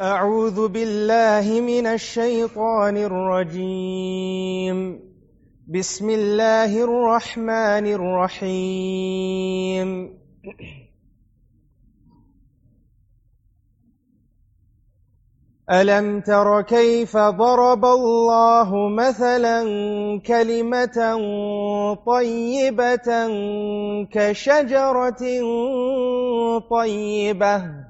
أعوذ بالله من الشيطان الرجيم. بسم الله الرحمن الرحيم. ألم تر كيف ضرب الله مثلا كلمة طيبة كشجرة طيبة؟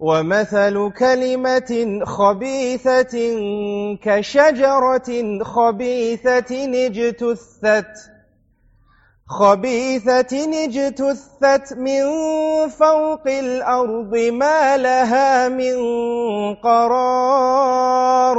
ومثل كلمة خبيثة كشجرة خبيثة اجتثت خبيثة اجتثت من فوق الأرض ما لها من قرار.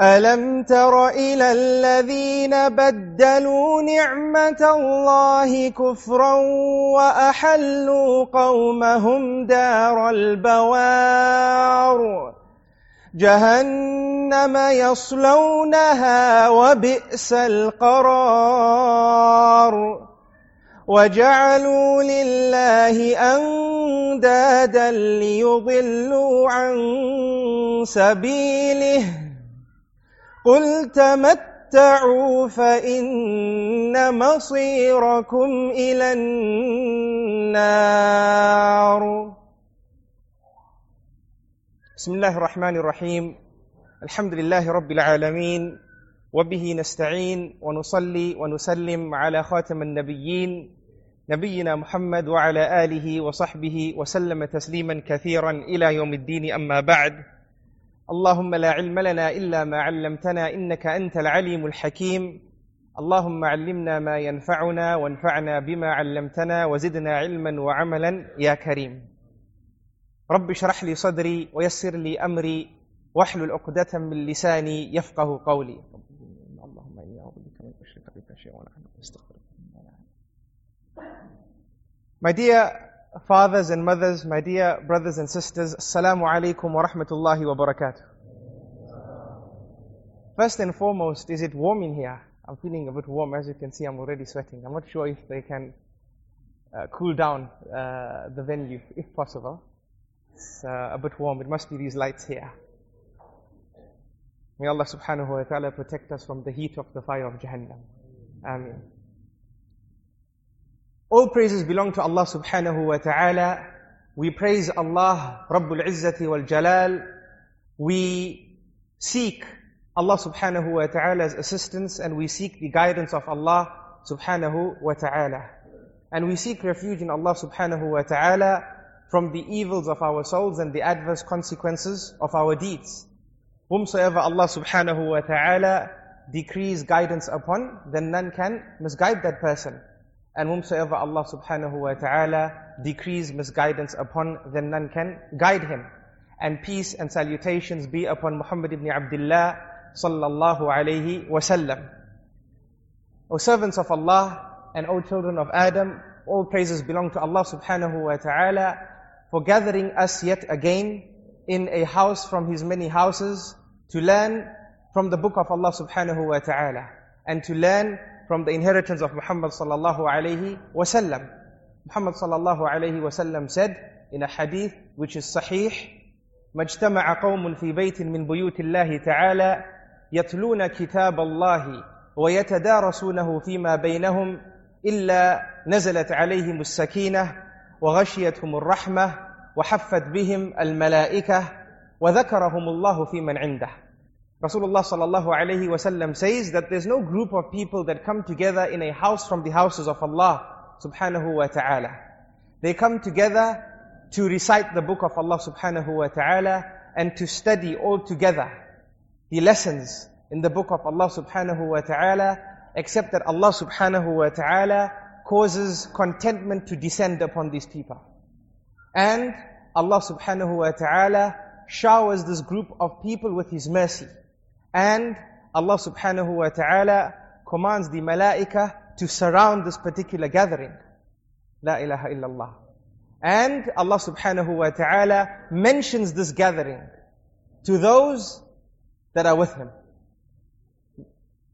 ألم تر إلى الذين بدلوا نعمة الله كفرا وأحلوا قومهم دار البوار جهنم يصلونها وبئس القرار وجعلوا لله أندادا ليضلوا عن سبيله قل تمتعوا فإن مصيركم إلى النار. بسم الله الرحمن الرحيم. الحمد لله رب العالمين. وبه نستعين ونصلي ونسلم على خاتم النبيين نبينا محمد وعلى آله وصحبه وسلم تسليما كثيرا إلى يوم الدين. أما بعد اللهم لا علم لنا إلا ما علمتنا إنك أنت العليم الحكيم. اللهم علمنا ما ينفعنا وانفعنا بما علمتنا وزدنا علما وعملا يا كريم. رب اشرح لي صدري ويسر لي أمري واحلل عقدة من لساني يفقه قولي. اللهم إني أعوذ بك من أشرك بك شيئا ونحن نستغفرك. My dear fathers and mothers, my dear brothers and sisters, Assalamu alaikum wa rahmatullahi wa barakatuh. First and foremost, is it warm in here? I'm feeling a bit warm. As you can see, I'm already sweating. I'm not sure if they can uh, cool down uh, the venue, if possible. It's uh, a bit warm. It must be these lights here. May Allah subhanahu wa ta'ala protect us from the heat of the fire of Jahannam. Ameen. All praises belong to Allah subhanahu wa ta'ala. We praise Allah, Rabbul Izzati wal Jalal. We seek Allah subhanahu wa ta'ala's assistance and we seek the guidance of Allah subhanahu wa ta'ala. And we seek refuge in Allah subhanahu wa ta'ala from the evils of our souls and the adverse consequences of our deeds. Whomsoever Allah subhanahu wa ta'ala decrees guidance upon, then none can misguide that person. And whomsoever Allah subhanahu wa ta'ala decrees misguidance upon, then none can guide him. And peace and salutations be upon Muhammad ibn Abdullah sallallahu alayhi wasallam. O servants of Allah and O children of Adam, all praises belong to Allah subhanahu wa ta'ala for gathering us yet again in a house from His many houses to learn from the book of Allah subhanahu wa ta'ala and to learn from the inheritance of Muhammad sallallahu alayhi wasallam. Muhammad sallallahu alayhi wasallam said in a hadith which is sahih, مجتمع قوم في بيت من بيوت الله تعالى يتلون كتاب الله ويتدارسونه فيما بينهم إلا نزلت عليهم السكينة وغشيتهم الرحمة وحفت بهم الملائكة وذكرهم الله في من عنده Rasulullah sallallahu alayhi wasallam says that there's no group of people that come together in a house from the houses of Allah subhanahu wa ta'ala. They come together to recite the book of Allah subhanahu wa ta'ala and to study all together the lessons in the book of Allah subhanahu wa ta'ala except that Allah subhanahu wa ta'ala causes contentment to descend upon these people. And Allah subhanahu wa ta'ala showers this group of people with His mercy. And Allah subhanahu wa ta'ala commands the malaika to surround this particular gathering. La ilaha illallah. And Allah subhanahu wa ta'ala mentions this gathering to those that are with Him.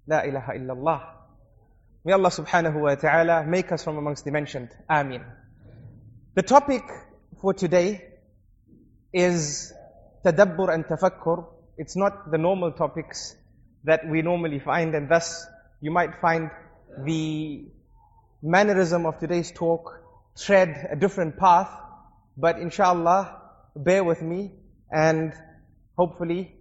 La ilaha illallah. May Allah subhanahu wa ta'ala make us from amongst the mentioned. Ameen. The topic for today is tadabbur and tafakkur. It's not the normal topics that we normally find and thus you might find the mannerism of today's talk tread a different path. But inshallah, bear with me and hopefully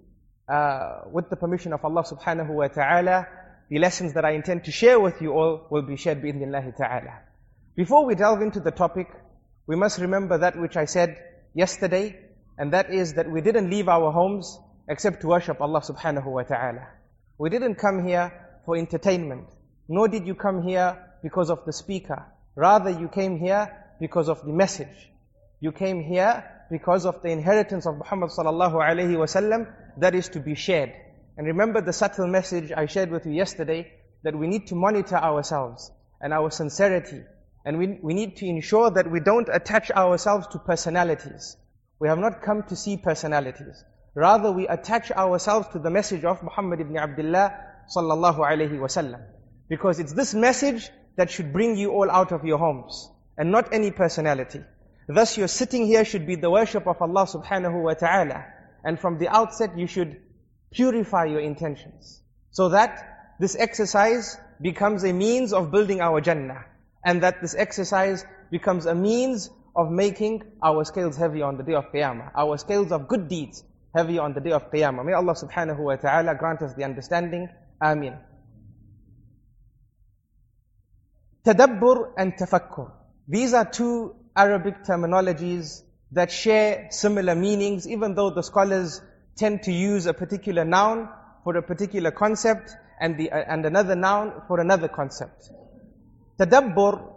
uh, with the permission of Allah subhanahu wa ta'ala, the lessons that I intend to share with you all will be shared bi'idhnillahi ta'ala. Before we delve into the topic, we must remember that which I said yesterday, and that is that we didn't leave our homes except to worship Allah subhanahu wa ta'ala. We didn't come here for entertainment, nor did you come here because of the speaker. Rather, you came here because of the message. You came here because of the inheritance of Muhammad sallallahu alayhi wasallam that is to be shared. And remember the subtle message I shared with you yesterday, that we need to monitor ourselves and our sincerity. And we, we need to ensure that we don't attach ourselves to personalities. We have not come to see personalities. Rather, we attach ourselves to the message of Muhammad ibn Abdullah sallallahu alayhi wasallam. Because it's this message that should bring you all out of your homes, and not any personality. Thus, your sitting here should be the worship of Allah subhanahu wa ta'ala. And from the outset, you should purify your intentions. So that this exercise becomes a means of building our Jannah. And that this exercise becomes a means of making our scales heavy on the day of Qiyamah. Our scales of good deeds heavy on the day of Qiyamah. May Allah subhanahu wa ta'ala grant us the understanding. Ameen. Tadabbur and tafakkur. These are two Arabic terminologies that share similar meanings, even though the scholars tend to use a particular noun for a particular concept and, the, uh, and another noun for another concept. Tadabbur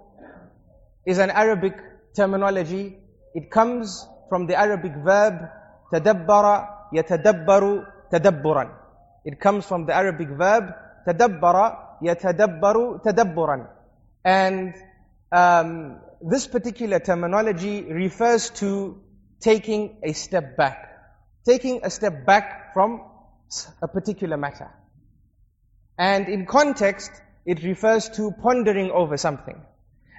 is an Arabic terminology. It comes from the Arabic verb tadabbara yatadabbaru tadabburan. It comes from the Arabic verb tadabbara yatadabbaru tadabburan. And um, this particular terminology refers to taking a step back taking a step back from a particular matter. And in context, it refers to pondering over something.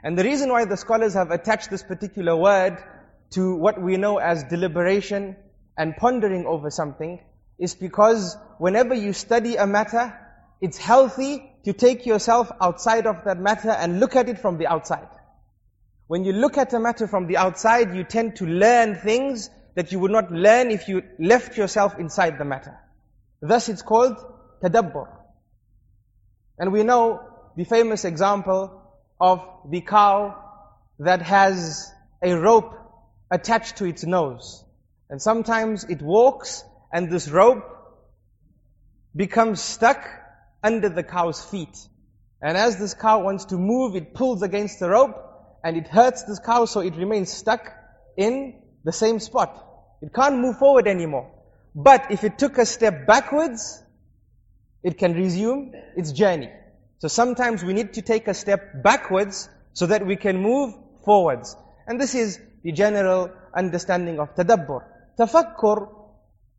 And the reason why the scholars have attached this particular word to what we know as deliberation and pondering over something is because whenever you study a matter, it's healthy to take yourself outside of that matter and look at it from the outside. When you look at a matter from the outside, you tend to learn things that you would not learn if you left yourself inside the matter. Thus it's called tadabbur. And we know the famous example of the cow that has a rope attached to its nose. And sometimes it walks and this rope becomes stuck under the cow's feet. And as this cow wants to move, it pulls against the rope and it hurts this cow so it remains stuck in the same spot. It can't move forward anymore. But if it took a step backwards, it can resume its journey. So sometimes we need to take a step backwards so that we can move forwards. And this is the general understanding of tadabbur. Tafakkur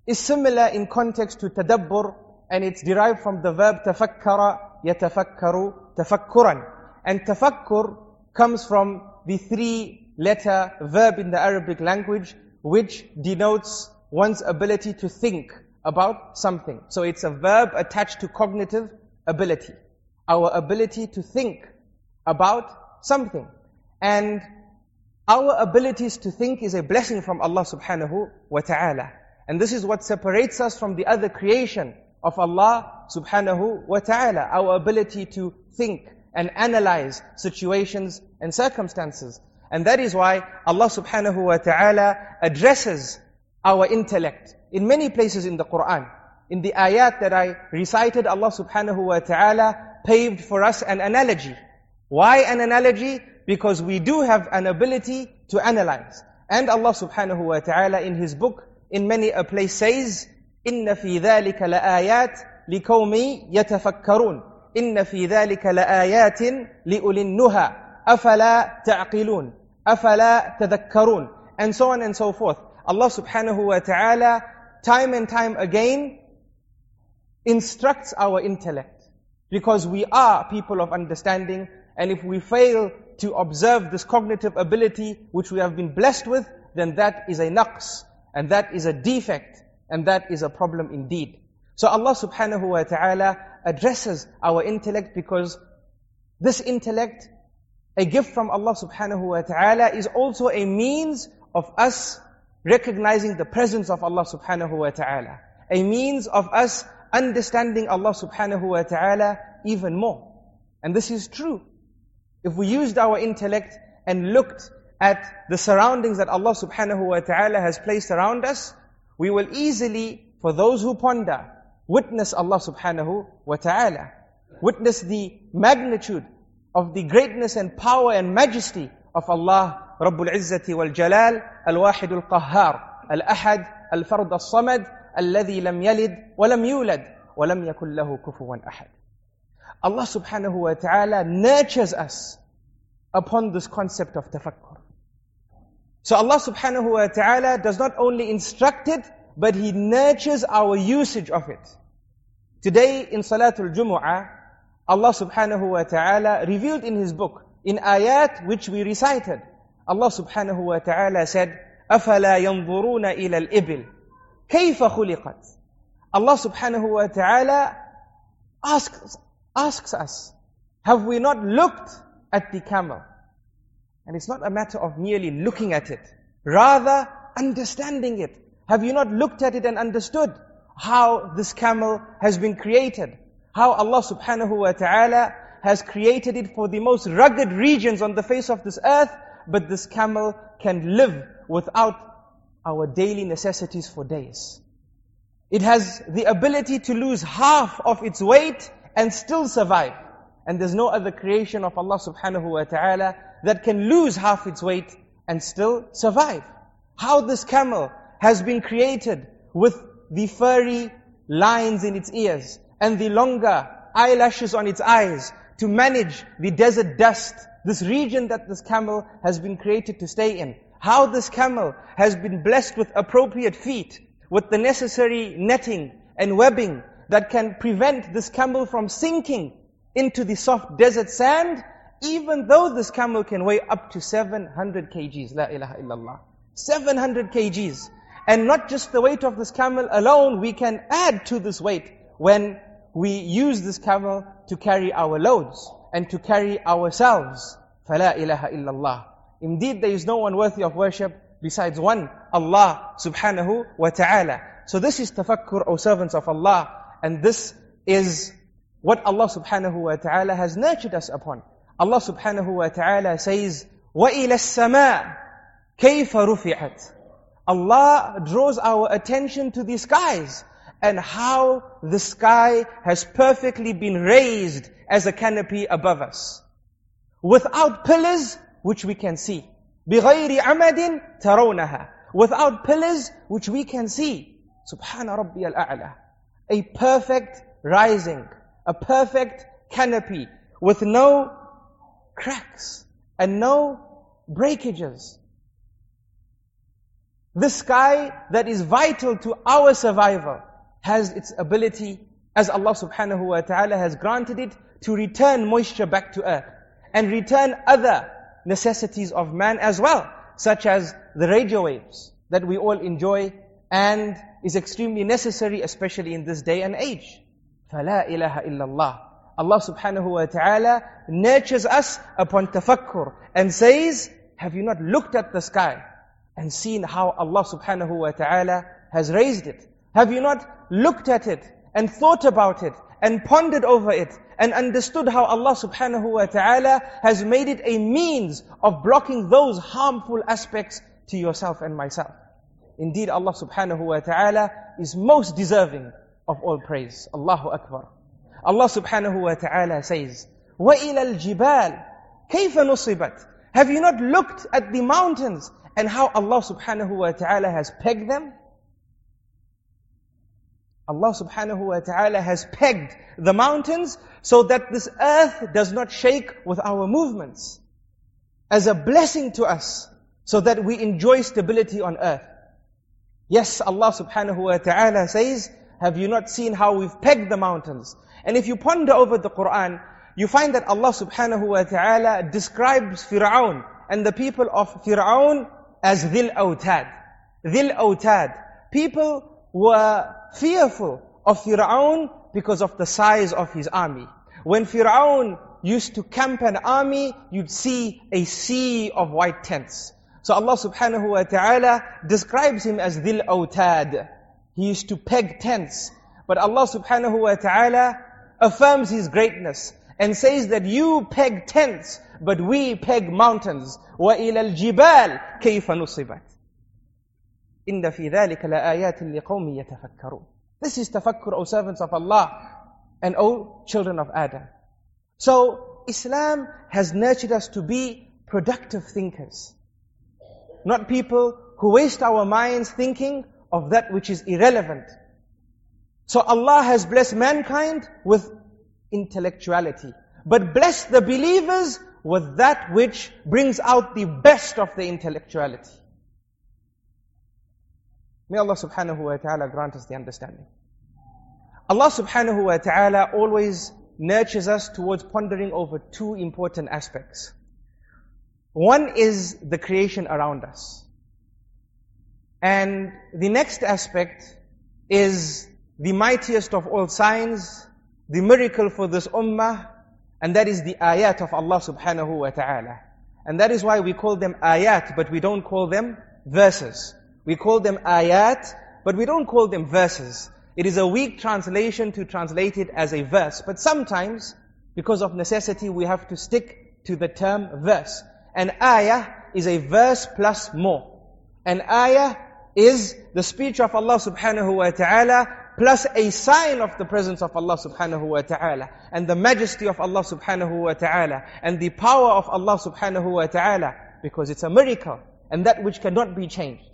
is similar in context to tadabbur and it's derived from the verb tafakkara yatafakkaru tafakkuran. And tafakkur comes from the three letter verb in the Arabic language which denotes one's ability to think about something. So it's a verb attached to cognitive ability. Our ability to think about something. And our abilities to think is a blessing from Allah subhanahu wa ta'ala. And this is what separates us from the other creation of Allah subhanahu wa ta'ala, our ability to think and analyze situations and circumstances. And that is why Allah subhanahu wa ta'ala addresses our intellect in many places in the Quran. In the ayat that I recited, Allah subhanahu wa ta'ala paved for us an analogy. Why an analogy? Because we do have an ability to analyze. And Allah subhanahu wa ta'ala in His book, in many a place says, إِنَّ فِي ذَلِكَ لَآيَاتٍ لِكَوْمِ يَتَفَكَّرُونَ إِنَّ فِي ذَلِكَ لَآيَاتٍ لِأُولِي النُّهَى أَفَلَا تَعْقِلُونَ أَفَلَا تَذَكَّرُونَ And so on and so forth. Allah subhanahu wa ta'ala, time and time again, instructs our intellect. Because we are people of understanding, and if we fail to observe this cognitive ability which we have been blessed with, then that is a naqs, and that is a defect, and that is a problem indeed. So Allah subhanahu wa ta'ala addresses our intellect because this intellect, a gift from Allah subhanahu wa ta'ala, is also a means of us recognizing the presence of Allah subhanahu wa ta'ala. A means of us understanding Allah subhanahu wa ta'ala even more. And this is true. If we used our intellect and looked at the surroundings that Allah subhanahu wa ta'ala has placed around us, we will easily, for those who ponder, witness Allah subhanahu wa ta'ala. Witness the magnitude of the greatness and power and majesty of Allah Rabbul Izzati wal Jalal, Al-Wahid al-Qahhar, Al-Ahad, Al-Fard al-Samad, الذي لم يلد ولم يولد ولم يكن له كفوا أحد. Allah subhanahu wa ta'ala nurtures us upon this concept of tafakkur. So Allah subhanahu wa ta'ala does not only instruct it, but He nurtures our usage of it. Today in Salatul Jumu'ah, Allah subhanahu wa ta'ala revealed in His book, in ayat which we recited, Allah subhanahu wa ta'ala said, أَفَلَا يَنظُرُونَ إِلَى الْإِبِلِ كَيْفَ خُلِقَتْ Allah subhanahu wa ta'ala asks, asks us, have we not looked at the camel? And it's not a matter of merely looking at it, rather understanding it. Have you not looked at it and understood how this camel has been created? How Allah subhanahu wa ta'ala has created it for the most rugged regions on the face of this earth, but this camel can live without our daily necessities for days. It has the ability to lose half of its weight and still survive. And there's no other creation of Allah subhanahu wa ta'ala that can lose half its weight and still survive. How this camel has been created with the furry lines in its ears and the longer eyelashes on its eyes to manage the desert dust, this region that this camel has been created to stay in. How this camel has been blessed with appropriate feet, with the necessary netting and webbing that can prevent this camel from sinking into the soft desert sand, even though this camel can weigh up to 700 kgs. La ilaha illallah. 700 kgs. And not just the weight of this camel alone, we can add to this weight when we use this camel to carry our loads and to carry ourselves. فَلَا إِلَهَ إِلَّا اللَّهِ Indeed, there is no one worthy of worship besides one, Allah subhanahu wa ta'ala. So this is tafakkur, O servants of Allah. And this is what Allah subhanahu wa ta'ala has nurtured us upon. Allah subhanahu wa ta'ala says, وَإِلَى السَّمَاءِ كَيْفَ رُفِعَتْ Allah draws our attention to the skies and how the sky has perfectly been raised as a canopy above us. Without pillars which we can see. بِغَيْرِ عَمَدٍ تَرَوْنَهَا Without pillars which we can see. سبحان ربي الأعلى. A perfect rising, a perfect canopy with no cracks and no breakages. The sky that is vital to our survival has its ability, as Allah subhanahu wa ta'ala has granted it, to return moisture back to earth and return other necessities of man as well, such as the radio waves that we all enjoy and is extremely necessary, especially in this day and age. فَلَا إِلَهَ إِلَّا اللَّهِ Allah subhanahu wa ta'ala nurtures us upon tafakkur and says, have you not looked at the sky and seen how Allah subhanahu wa ta'ala has raised it? Have you not looked at it and thought about it and pondered over it and understood how Allah subhanahu wa ta'ala has made it a means of blocking those harmful aspects to yourself and myself. Indeed, Allah subhanahu wa ta'ala is most deserving of all praise. Allahu Akbar. Allah subhanahu wa ta'ala says, وَإِلَى الْجِبَالِ كَيْفَ نُصِبَتْ Have you not looked at the mountains and how Allah subhanahu wa ta'ala has pegged them? Allah subhanahu wa ta'ala has pegged the mountains so that this earth does not shake with our movements. As a blessing to us, so that we enjoy stability on earth. Yes, Allah subhanahu wa ta'ala says, have you not seen how we've pegged the mountains? And if you ponder over the Quran, you find that Allah subhanahu wa ta'ala describes Fir'aun and the people of Fir'aun as Dhil Awtad. Dhil Awtad. People were fearful of Fir'aun because of the size of his army. When Fir'aun used to camp an army, you'd see a sea of white tents. So Allah subhanahu wa ta'ala describes him as Dhil Awtad. He used to peg tents. But Allah subhanahu wa ta'ala affirms His greatness and says that you peg tents, but we peg mountains. وَإِلَى الْجِبَالِ كَيْفَ نُصِبَتْ إِنَّ فِي ذَلِكَ لَآيَاتٍ لِقَوْمٍ يَتَفَكَّرُونَ This is tafakkur, O servants of Allah, and O children of Adam. So, Islam has nurtured us to be productive thinkers. Not people who waste our minds thinking of that which is irrelevant. So Allah has blessed mankind with intellectuality. But bless the believers with that which brings out the best of the intellectuality. May Allah subhanahu wa ta'ala grant us the understanding. Allah subhanahu wa ta'ala always nurtures us towards pondering over two important aspects. One is the creation around us. And the next aspect is the mightiest of all signs, the miracle for this ummah, and that is the ayat of Allah subhanahu wa ta'ala. And that is why we call them ayat, but we don't call them verses. We call them ayat, but we don't call them verses. It is a weak translation to translate it as a verse. But sometimes, because of necessity, we have to stick to the term verse. An ayah is a verse plus more. An ayah is the speech of Allah subhanahu wa ta'ala plus a sign of the presence of Allah subhanahu wa ta'ala and the majesty of Allah subhanahu wa ta'ala and the power of Allah subhanahu wa ta'ala because it's a miracle and that which cannot be changed.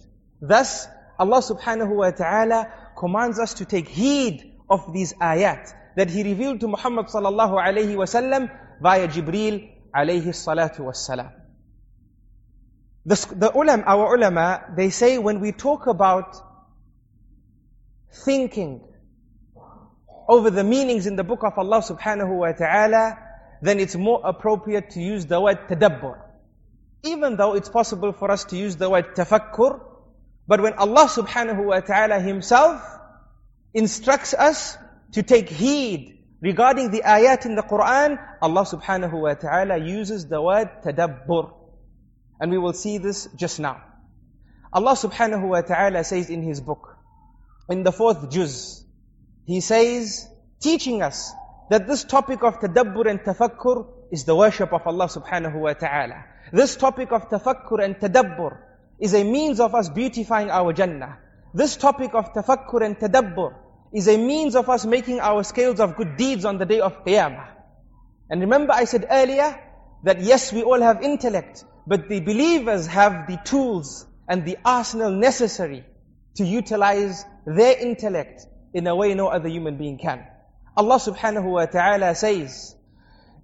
Thus, Allah subhanahu wa ta'ala commands us to take heed of these ayat that He revealed to Muhammad sallallahu alayhi wasallam via Jibreel alayhi salatu wassalam. The, the ulam, our ulama, they say when we talk about thinking over the meanings in the book of Allah subhanahu wa ta'ala, then it's more appropriate to use the word tadabbur. Even though it's possible for us to use the word tafakkur, but when Allah subhanahu wa ta'ala himself instructs us to take heed regarding the ayat in the Quran, Allah subhanahu wa ta'ala uses the word tadabbur. And we will see this just now. Allah subhanahu wa ta'ala says in His book, in the fourth juz, He says, teaching us that this topic of tadabbur and tafakkur is the worship of Allah subhanahu wa ta'ala. This topic of tafakkur and tadabbur is a means of us beautifying our Jannah. This topic of tafakkur and tadabbur is a means of us making our scales of good deeds on the day of Qiyamah. And remember I said earlier that yes, we all have intellect, but the believers have the tools and the arsenal necessary to utilize their intellect in a way no other human being can. Allah subhanahu wa ta'ala says,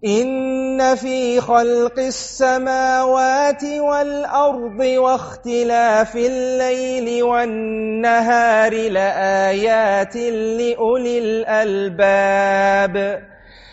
إن في خلق السماوات والأرض واختلاف الليل والنهار لآيات لأولي الألباب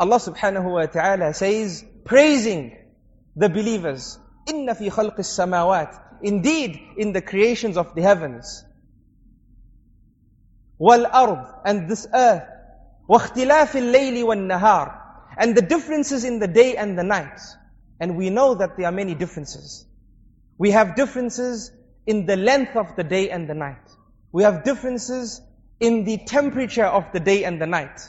Allah subhanahu wa ta'ala says, praising the believers, إِنَّ فِي خَلْقِ السَّمَاوَاتِ Indeed, in the creations of the heavens, وَالْأَرْض And this earth, وَاخْتِلَافِ اللَّيْلِ وَالنَّهَارِ And the differences in the day and the night. And we know that there are many differences. We have differences in the length of the day and the night. We have differences in the temperature of the day and the night.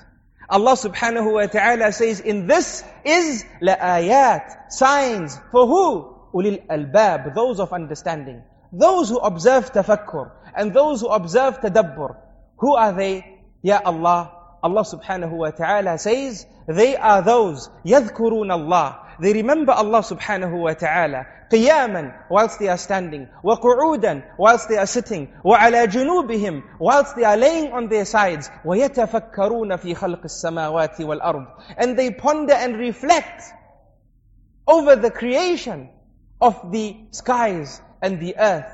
Allah subhanahu wa ta'ala says, in this is ayat signs. For who? Ulil albab, those of understanding. Those who observe tafakkur, and those who observe tadabbur. Who are they? Ya Allah. Allah subhanahu wa ta'ala says, they are those, يذكرون Allah. they remember Allah subhanahu wa ta'ala. Qiyaman, whilst they are standing. Wa qu'udan, whilst they are sitting. Wa ala junubihim, whilst they are laying on their sides. Wa yatafakkaruna fi khalq as-samawati wal ard. And they ponder and reflect over the creation of the skies and the earth.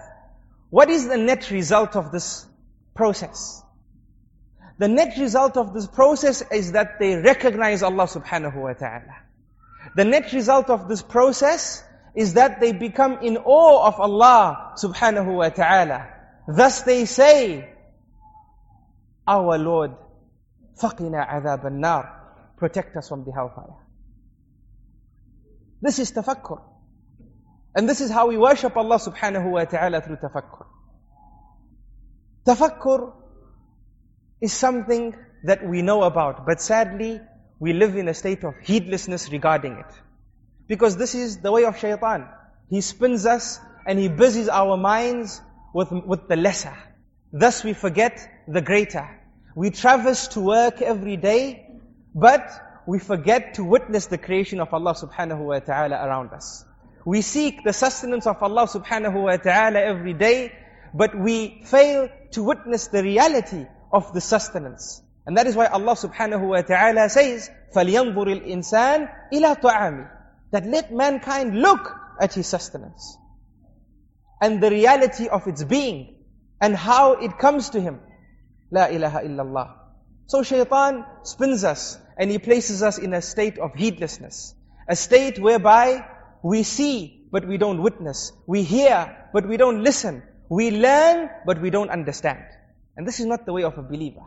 What is the net result of this process? The net result of this process is that they recognize Allah subhanahu wa ta'ala. The net result of this process is that they become in awe of Allah subhanahu wa ta'ala. Thus they say, Our Lord, فَقِنَا عَذَابَ النَّارِ Protect us from the hellfire. This is tafakkur. And this is how we worship Allah subhanahu wa ta'ala through tafakkur. Tafakkur is something that we know about, but sadly, we live in a state of heedlessness regarding it. Because this is the way of shaitan. He spins us and he busies our minds with, with the lesser. Thus we forget the greater. We traverse to work every day, but we forget to witness the creation of Allah subhanahu wa ta'ala around us. We seek the sustenance of Allah subhanahu wa ta'ala every day, but we fail to witness the reality of the sustenance. And that is why Allah subhanahu wa ta'ala says, فَلْيَنْظُرِ الْإِنسَانِ إِلَىٰ طَعَامِ That let mankind look at his sustenance. And the reality of its being. And how it comes to him. La ilaha illallah. So shaitan spins us and he places us in a state of heedlessness. A state whereby we see but we don't witness. We hear but we don't listen. We learn but we don't understand. And this is not the way of a believer.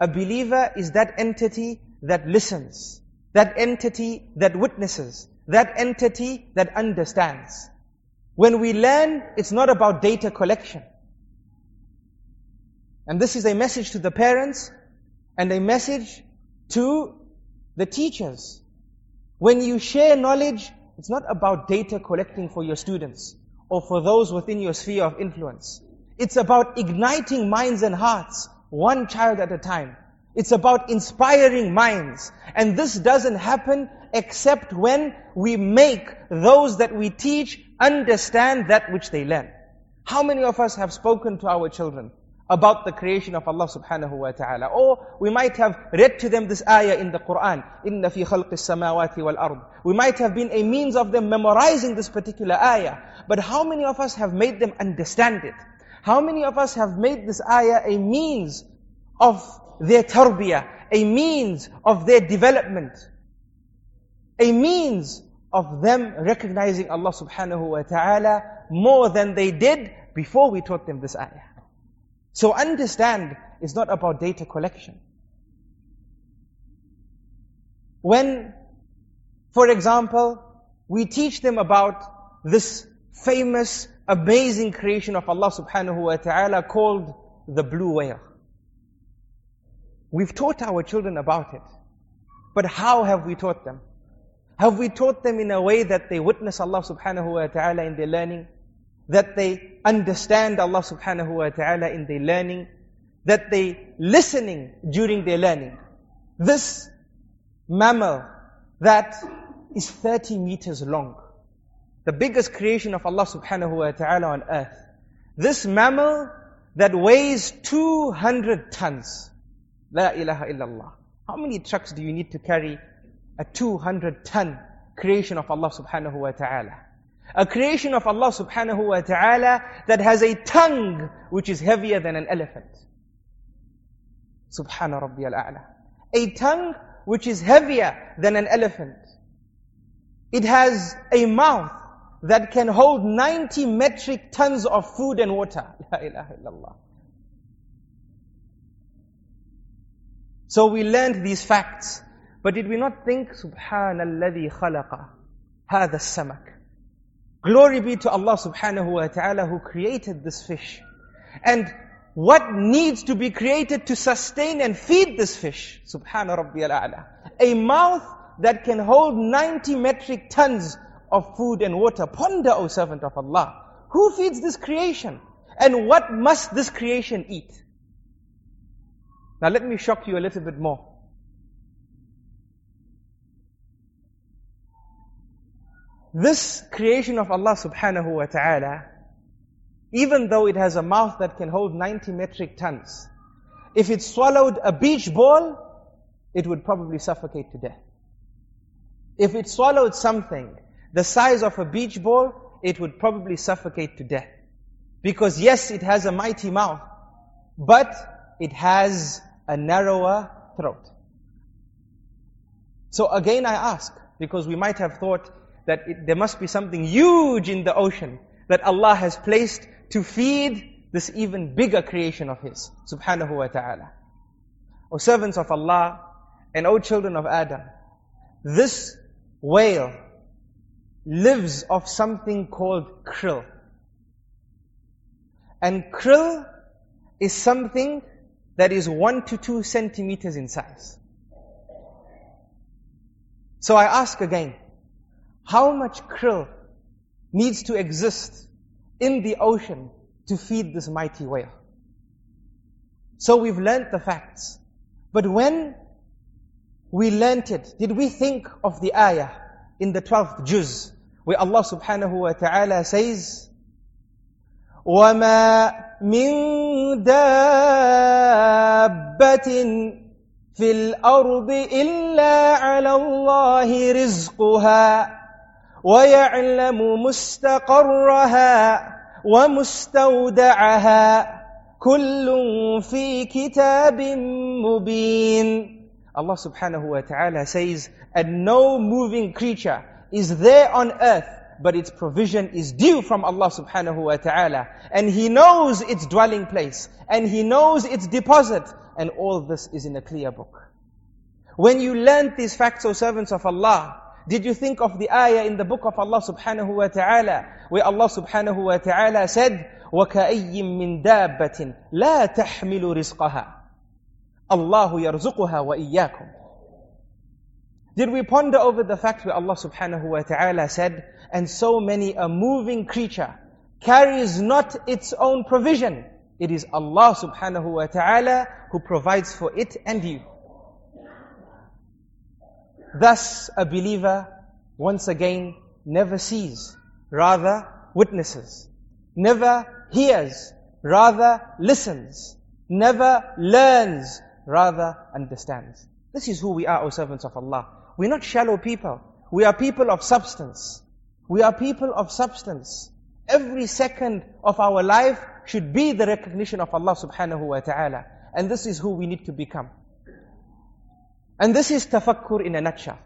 A believer is that entity that listens, that entity that witnesses, that entity that understands. When we learn, it's not about data collection. And this is a message to the parents and a message to the teachers. When you share knowledge, it's not about data collecting for your students or for those within your sphere of influence. It's about igniting minds and hearts, one child at a time. It's about inspiring minds. And this doesn't happen except when we make those that we teach understand that which they learn. How many of us have spoken to our children about the creation of Allah subhanahu wa ta'ala? Or we might have read to them this ayah in the Quran, إِنَّ فِي خَلْقِ السَّمَاوَاتِ وَالْأَرْضِ We might have been a means of them memorizing this particular ayah. But how many of us have made them understand it? How many of us have made this ayah a means of their tarbiyah, a means of their development, a means of them recognizing Allah subhanahu wa ta'ala more than they did before we taught them this ayah. So understand, it's not about data collection. When, for example, we teach them about this famous amazing creation of Allah subhanahu wa ta'ala called the blue whale. We've taught our children about it. But how have we taught them? Have we taught them in a way that they witness Allah subhanahu wa ta'ala in their learning? That they understand Allah subhanahu wa ta'ala in their learning? That they listening during their learning? This mammal that is 30 meters long the biggest creation of Allah subhanahu wa ta'ala on earth. This mammal that weighs 200 tons. La ilaha illallah. How many trucks do you need to carry a 200 ton creation of Allah subhanahu wa ta'ala? A creation of Allah subhanahu wa ta'ala that has a tongue which is heavier than an elephant. Subhana Rabbi al-A'la. A tongue which is heavier than an elephant. It has a mouth that can hold 90 metric tons of food and water. La ilaha illallah. So we learned these facts. But did we not think, Subhanalladhi khalaqa hadha samak. Glory be to Allah subhanahu wa ta'ala who created this fish. And what needs to be created to sustain and feed this fish? Subhana Rabbi al A mouth that can hold 90 metric tons of food and water. Ponder, O servant of Allah. Who feeds this creation? And what must this creation eat? Now let me shock you a little bit more. This creation of Allah subhanahu wa ta'ala, even though it has a mouth that can hold 90 metric tons, if it swallowed a beach ball, it would probably suffocate to death. If it swallowed something the size of a beach ball, it would probably suffocate to death. Because yes, it has a mighty mouth, but it has a narrower throat. So again I ask, because we might have thought that it, there must be something huge in the ocean that Allah has placed to feed this even bigger creation of His, subhanahu wa ta'ala. O servants of Allah, and O children of Adam, this whale lives off something called krill. And krill is something that is one to two centimeters in size. So I ask again, how much krill needs to exist in the ocean to feed this mighty whale? So we've learnt the facts. But when we learnt it, did we think of the ayah in the 12th juz, where Allah subhanahu wa ta'ala says, وَمَا مِن دَابَّةٍ فِي الْأَرْضِ إِلَّا عَلَى اللَّهِ رِزْقُهَا وَيَعْلَمُ مُسْتَقَرَّهَا وَمُسْتَوْدَعَهَا كُلٌّ فِي كِتَابٍ مُبِينٍ Allah subhanahu wa ta'ala says, and no moving creature is there on earth, but its provision is due from Allah subhanahu wa ta'ala. And He knows its dwelling place, and He knows its deposit, and all this is in a clear book. When you learned these facts, O servants of Allah, did you think of the ayah in the book of Allah subhanahu wa ta'ala, where Allah subhanahu wa ta'ala said, وَكَأَيٍّ مِّن دَابَّةٍ لَا تَحْمِلُ رِزْقَهَا Allahu yarzuquha wa iyyakum. did we ponder over the fact where Allah subhanahu wa ta'ala said, and so many a moving creature carries not its own provision. It is Allah subhanahu wa ta'ala who provides for it and you. Thus, a believer, once again, never sees, rather witnesses. Never hears, rather listens. Never learns, rather understands. This is who we are, O servants of Allah. We're not shallow people. We are people of substance. We are people of substance. Every second of our life should be the recognition of Allah subhanahu wa ta'ala. And this is who we need to become. And this is tafakkur in a nutshell.